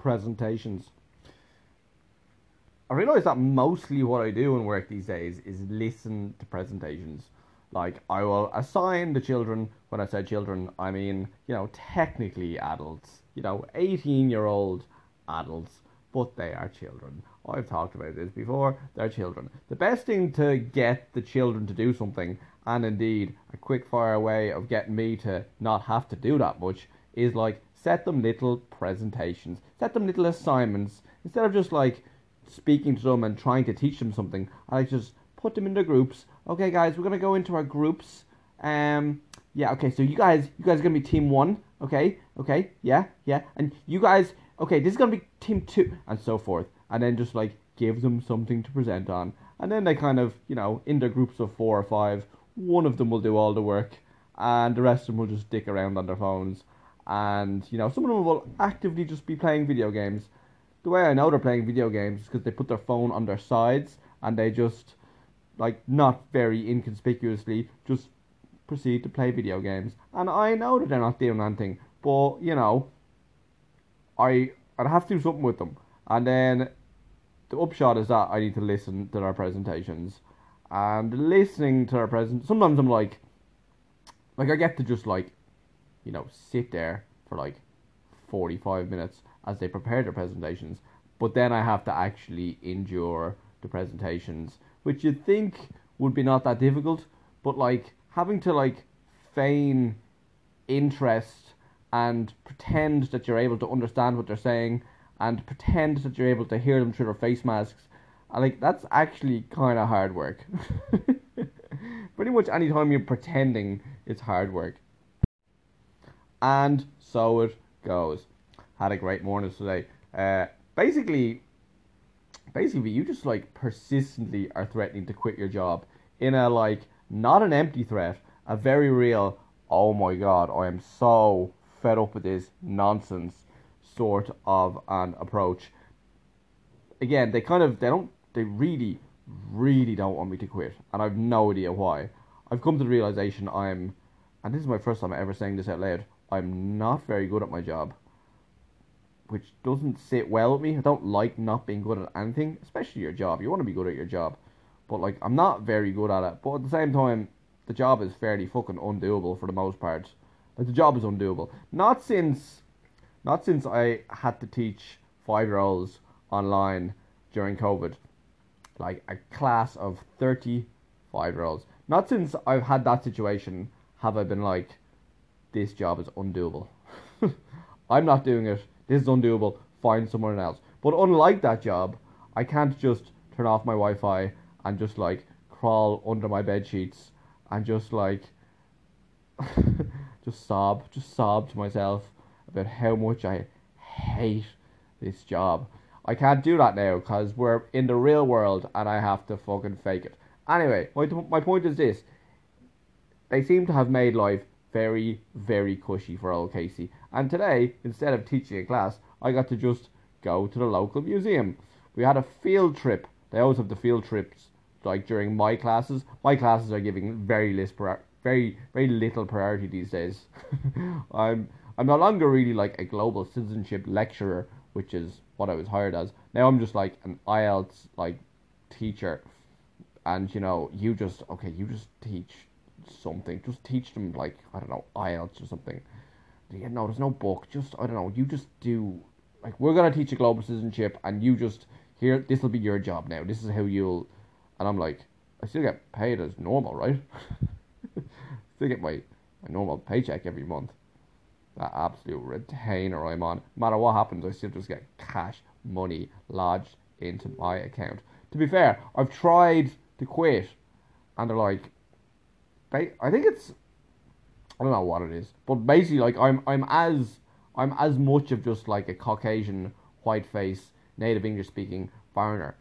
presentations. I realise that mostly what I do in work these days is listen to presentations. Like I will assign the children. When I say children, I mean you know technically adults. You know, eighteen-year-old adults, but they are children. I've talked about this before. They're children. The best thing to get the children to do something, and indeed a quick fire way of getting me to not have to do that much, is like set them little presentations, set them little assignments instead of just like speaking to them and trying to teach them something. I like just put them into groups. Okay, guys, we're gonna go into our groups. Um, yeah, okay. So you guys, you guys are gonna be team one. Okay, okay, yeah, yeah, and you guys, okay, this is gonna be team two, and so forth. And then just like give them something to present on, and then they kind of, you know, in their groups of four or five, one of them will do all the work, and the rest of them will just dick around on their phones. And you know, some of them will actively just be playing video games. The way I know they're playing video games is because they put their phone on their sides and they just like not very inconspicuously, just proceed to play video games. And I know that they're not doing anything, but you know, I I'd have to do something with them. And then the upshot is that I need to listen to their presentations. And listening to their present, sometimes I'm like, like I get to just like, you know, sit there for like 45 minutes as they prepare their presentations. But then I have to actually endure the presentations which you'd think would be not that difficult, but like having to like feign interest and pretend that you're able to understand what they're saying and pretend that you're able to hear them through their face masks. I like that's actually kind of hard work. Pretty much any time you're pretending, it's hard work. And so it goes. Had a great morning today. Uh, basically, basically you just like persistently are threatening to quit your job in a like not an empty threat, a very real oh my god, I am so fed up with this nonsense sort of an approach. Again, they kind of they don't they really really don't want me to quit and I've no idea why. I've come to the realization I'm and this is my first time ever saying this out loud, I'm not very good at my job which doesn't sit well with me. I don't like not being good at anything, especially your job. You want to be good at your job, but like I'm not very good at it. But at the same time, the job is fairly fucking undoable for the most part. Like the job is undoable. Not since, not since I had to teach five year olds online during COVID, like a class of thirty five year olds. Not since I've had that situation have I been like, this job is undoable. I'm not doing it this is undoable. Find someone else. But unlike that job, I can't just turn off my Wi-Fi and just like crawl under my bed sheets and just like just sob, just sob to myself about how much I hate this job. I can't do that now because we're in the real world and I have to fucking fake it. Anyway, my, my point is this. They seem to have made life very, very cushy for old Casey. And today, instead of teaching a class, I got to just go to the local museum. We had a field trip. They always have the field trips like during my classes. My classes are giving very list very very little priority these days. I'm I'm no longer really like a global citizenship lecturer, which is what I was hired as. Now I'm just like an IELTS like teacher, and you know you just okay you just teach something. Just teach them like I don't know IELTS or something. Yeah, no, there's no book. Just I don't know. You just do like we're gonna teach you global citizenship, and you just here. This will be your job now. This is how you'll. And I'm like, I still get paid as normal, right? still get my my normal paycheck every month. That absolute retainer I'm on. No matter what happens, I still just get cash money lodged into my account. To be fair, I've tried to quit, and they're like, I think it's I don't know what it is, but basically like I'm I'm as I'm as much of just like a Caucasian white face native English speaking foreigner.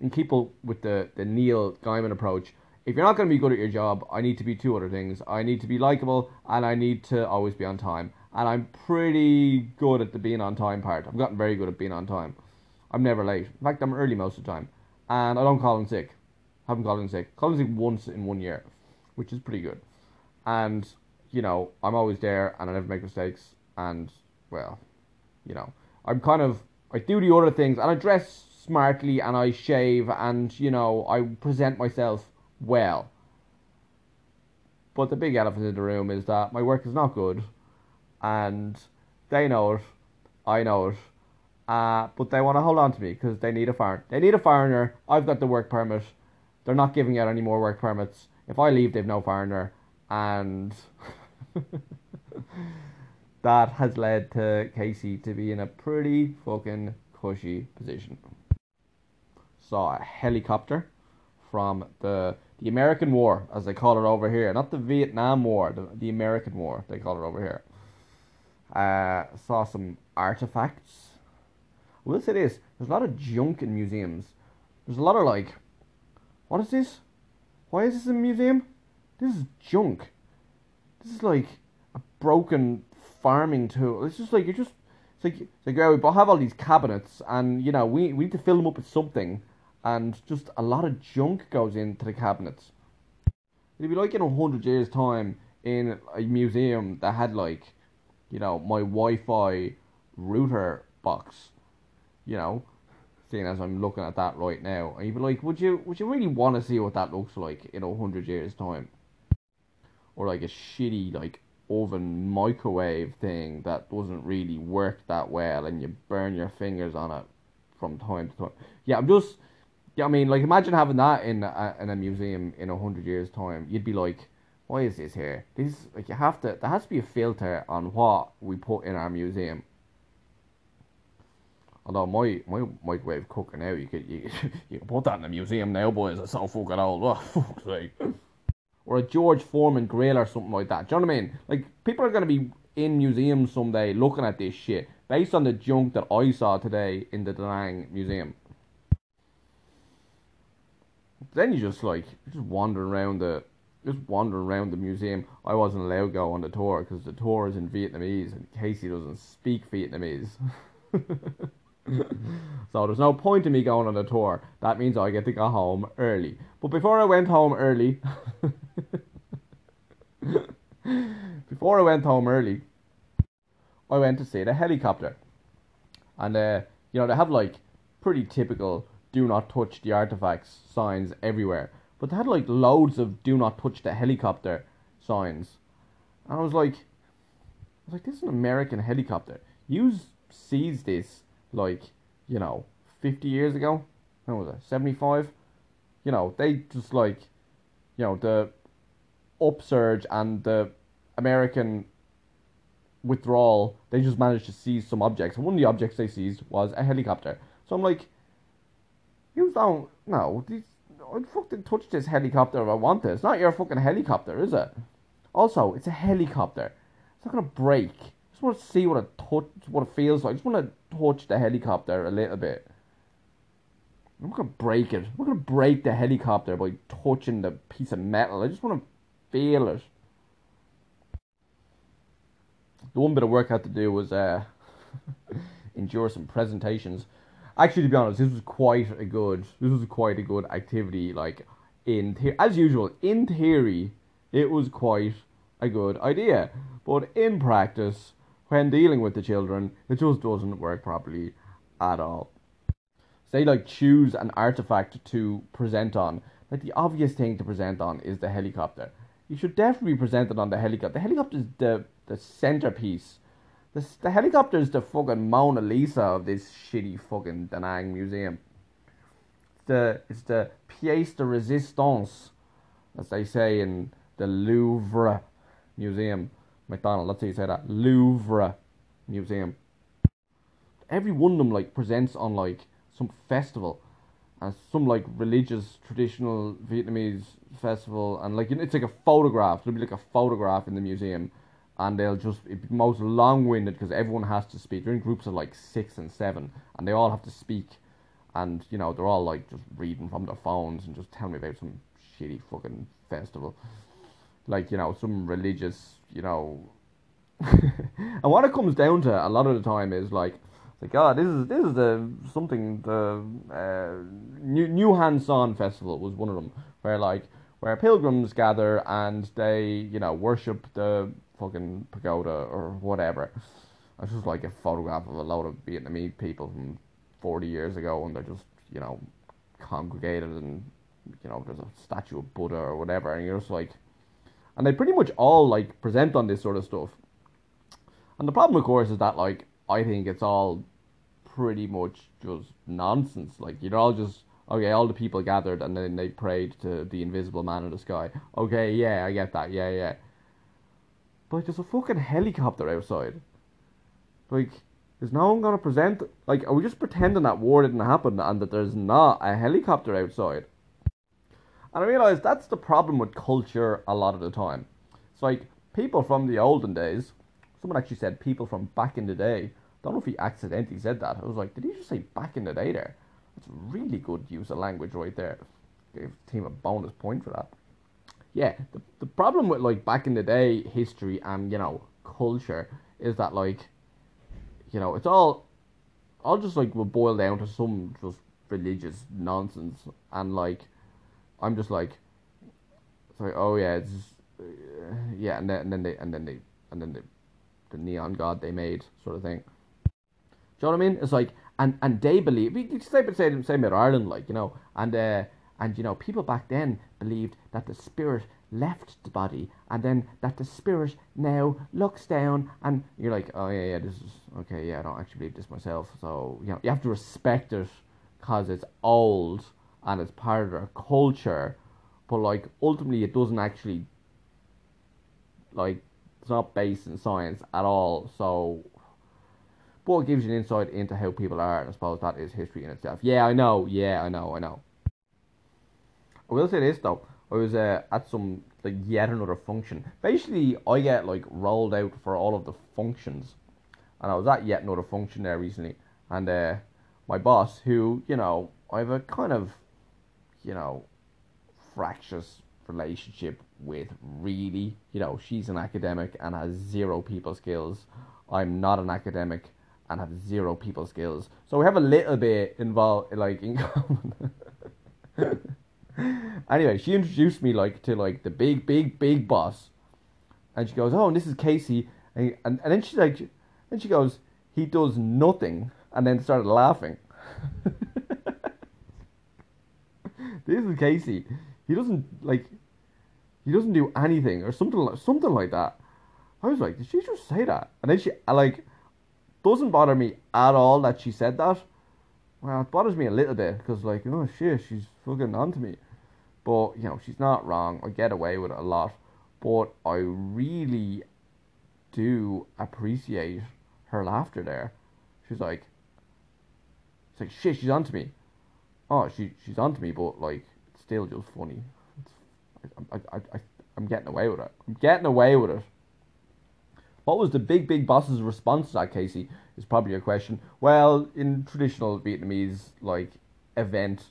And people with the the Neil Gaiman approach, if you're not going to be good at your job, I need to be two other things. I need to be likable and I need to always be on time. And I'm pretty good at the being on time part. I've gotten very good at being on time. I'm never late. In fact, I'm early most of the time. And I don't call in sick haven't called in sick. Called sick once in one year, which is pretty good. And you know, I'm always there, and I never make mistakes. And well, you know, I'm kind of I do the other things and I dress smartly and I shave and you know I present myself well. But the big elephant in the room is that my work is not good, and they know it, I know it, uh, but they want to hold on to me because they need a foreigner. They need a foreigner. I've got the work permit. They're not giving out any more work permits. If I leave, they've no foreigner, and that has led to Casey to be in a pretty fucking cushy position. Saw a helicopter from the the American War, as they call it over here, not the Vietnam War, the, the American War, they call it over here. Uh, saw some artifacts. I will say this: there's a lot of junk in museums. There's a lot of like, what is this? Why is this a museum? This is junk. This is like a broken farming tool. It's just like you're just it's like it's like yeah, we have all these cabinets, and you know we we need to fill them up with something, and just a lot of junk goes into the cabinets. It'd be like in a hundred years' time in a museum that had like, you know, my Wi-Fi router box, you know, seeing as I'm looking at that right now, and you'd be like, would you would you really want to see what that looks like in a hundred years' time? Or like a shitty like oven microwave thing that doesn't really work that well, and you burn your fingers on it from time to time. Yeah, I'm just yeah, I mean, like imagine having that in a, in a museum in a hundred years' time. You'd be like, why is this here? This like you have to. There has to be a filter on what we put in our museum. Although my my microwave cooker now, you could you, you can put that in a museum now, boys. It's so fucking old. Oh, fuck's sake. Or a George Foreman grill or something like that. Do you know what I mean? Like people are gonna be in museums someday looking at this shit based on the junk that I saw today in the Da Nang Museum then you just like just wander around the just wander around the museum. I wasn't allowed to go on the tour because the tour is in Vietnamese and Casey doesn't speak Vietnamese. so there's no point in me going on the tour. That means I get to go home early. But before I went home early, before I went home early, I went to see the helicopter, and uh, you know they have like pretty typical do not touch the artifacts signs everywhere. But they had like loads of do not touch the helicopter signs. And I was like I was like, this is an American helicopter. You seize this like, you know, fifty years ago. When was it? Seventy five? You know, they just like you know, the upsurge and the American withdrawal, they just managed to seize some objects. One of the objects they seized was a helicopter. So I'm like, you don't. No, these, I'd fucking touch this helicopter if I want it. It's not your fucking helicopter, is it? Also, it's a helicopter. It's not gonna break. Just want to see what touch, what it feels like. I just want to touch the helicopter a little bit. I'm not gonna break it. I'm not gonna break the helicopter by touching the piece of metal. I just want to feel it. The one bit of work I had to do was uh, endure some presentations actually, to be honest, this was quite a good. This was quite a good activity. Like in the- as usual, in theory, it was quite a good idea, but in practice, when dealing with the children, it just doesn't work properly at all. Say like choose an artifact to present on. Like the obvious thing to present on is the helicopter. You should definitely present it on the helicopter. The helicopter is the the centerpiece the, the helicopter is the fucking Mona Lisa of this shitty fucking Da Nang museum. It's the, it's the pièce de résistance, as they say in the Louvre Museum. McDonald, let's say you say that. Louvre Museum. Every one of them like presents on like some festival and some like religious traditional Vietnamese festival and like it's like a photograph. It'll be like a photograph in the museum and they'll just be most long-winded because everyone has to speak. They're in groups of like six and seven, and they all have to speak, and you know they're all like just reading from their phones and just telling me about some shitty fucking festival, like you know some religious, you know. and what it comes down to a lot of the time is like, like God, this is this is the something the uh, New New Han Son festival was one of them where like where pilgrims gather and they you know worship the fucking pagoda or whatever. It's just like a photograph of a load of Vietnamese people from 40 years ago, and they're just, you know, congregated, and you know, there's a statue of Buddha or whatever, and you're just like, and they pretty much all like present on this sort of stuff. And the problem, of course, is that like I think it's all pretty much just nonsense. Like you're all just okay. All the people gathered, and then they prayed to the invisible man in the sky. Okay, yeah, I get that. Yeah, yeah. But there's a fucking helicopter outside. Like, is no one gonna present? Like, are we just pretending that war didn't happen and that there's not a helicopter outside? And I realise that's the problem with culture a lot of the time. It's like people from the olden days. Someone actually said people from back in the day. I Don't know if he accidentally said that. I was like, did he just say back in the day there? That's really good use of language right there. Gave the team a bonus point for that. Yeah, the, the problem with like back in the day history and you know culture is that like you know, it's all, all just like will boil down to some just religious nonsense, and like, I'm just like, it's like, oh yeah, it's, uh, yeah, and then and then they and then they and then the, the neon god they made sort of thing. Do you know what I mean? It's like, and and they believe, we say say same about Ireland, like you know, and uh, and you know, people back then believed that the spirit left the body and then that the spirit now looks down and you're like oh yeah yeah this is okay yeah i don't actually believe this myself so you know you have to respect it because it's old and it's part of their culture but like ultimately it doesn't actually like it's not based in science at all so but it gives you an insight into how people are and i suppose that is history in itself yeah i know yeah i know i know i will say this though I was uh, at some like yet another function. Basically, I get like rolled out for all of the functions, and I was at yet another function there recently, and uh, my boss, who you know, I have a kind of, you know, fractious relationship with. Really, you know, she's an academic and has zero people skills. I'm not an academic and have zero people skills, so we have a little bit involved, like in common. anyway, she introduced me like to like the big, big, big boss, and she goes, "Oh, and this is Casey," and and, and then she's like, and she goes, "He does nothing," and then started laughing. this is Casey. He doesn't like, he doesn't do anything or something like something like that. I was like, did she just say that? And then she uh, like, doesn't bother me at all that she said that. Well, it bothers me a little bit because, like, oh shit, she's fucking onto me. But, you know, she's not wrong. I get away with it a lot. But I really do appreciate her laughter there. She's like, it's like, shit, she's onto me. Oh, she she's onto me, but, like, it's still just funny. I, I, I, I'm getting away with it. I'm getting away with it. What was the big, big boss's response to that, Casey? Is probably your question. Well, in traditional Vietnamese, like, event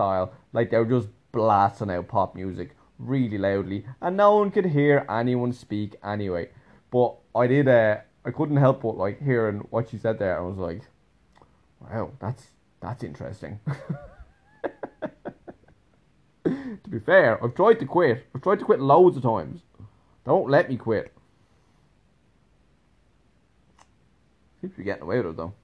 style. Like they were just blasting out pop music really loudly, and no one could hear anyone speak anyway. But I did. Uh, I couldn't help but like hearing what she said there. I was like, "Wow, that's that's interesting." to be fair, I've tried to quit. I've tried to quit loads of times. Don't let me quit. Seems to be getting away with it though.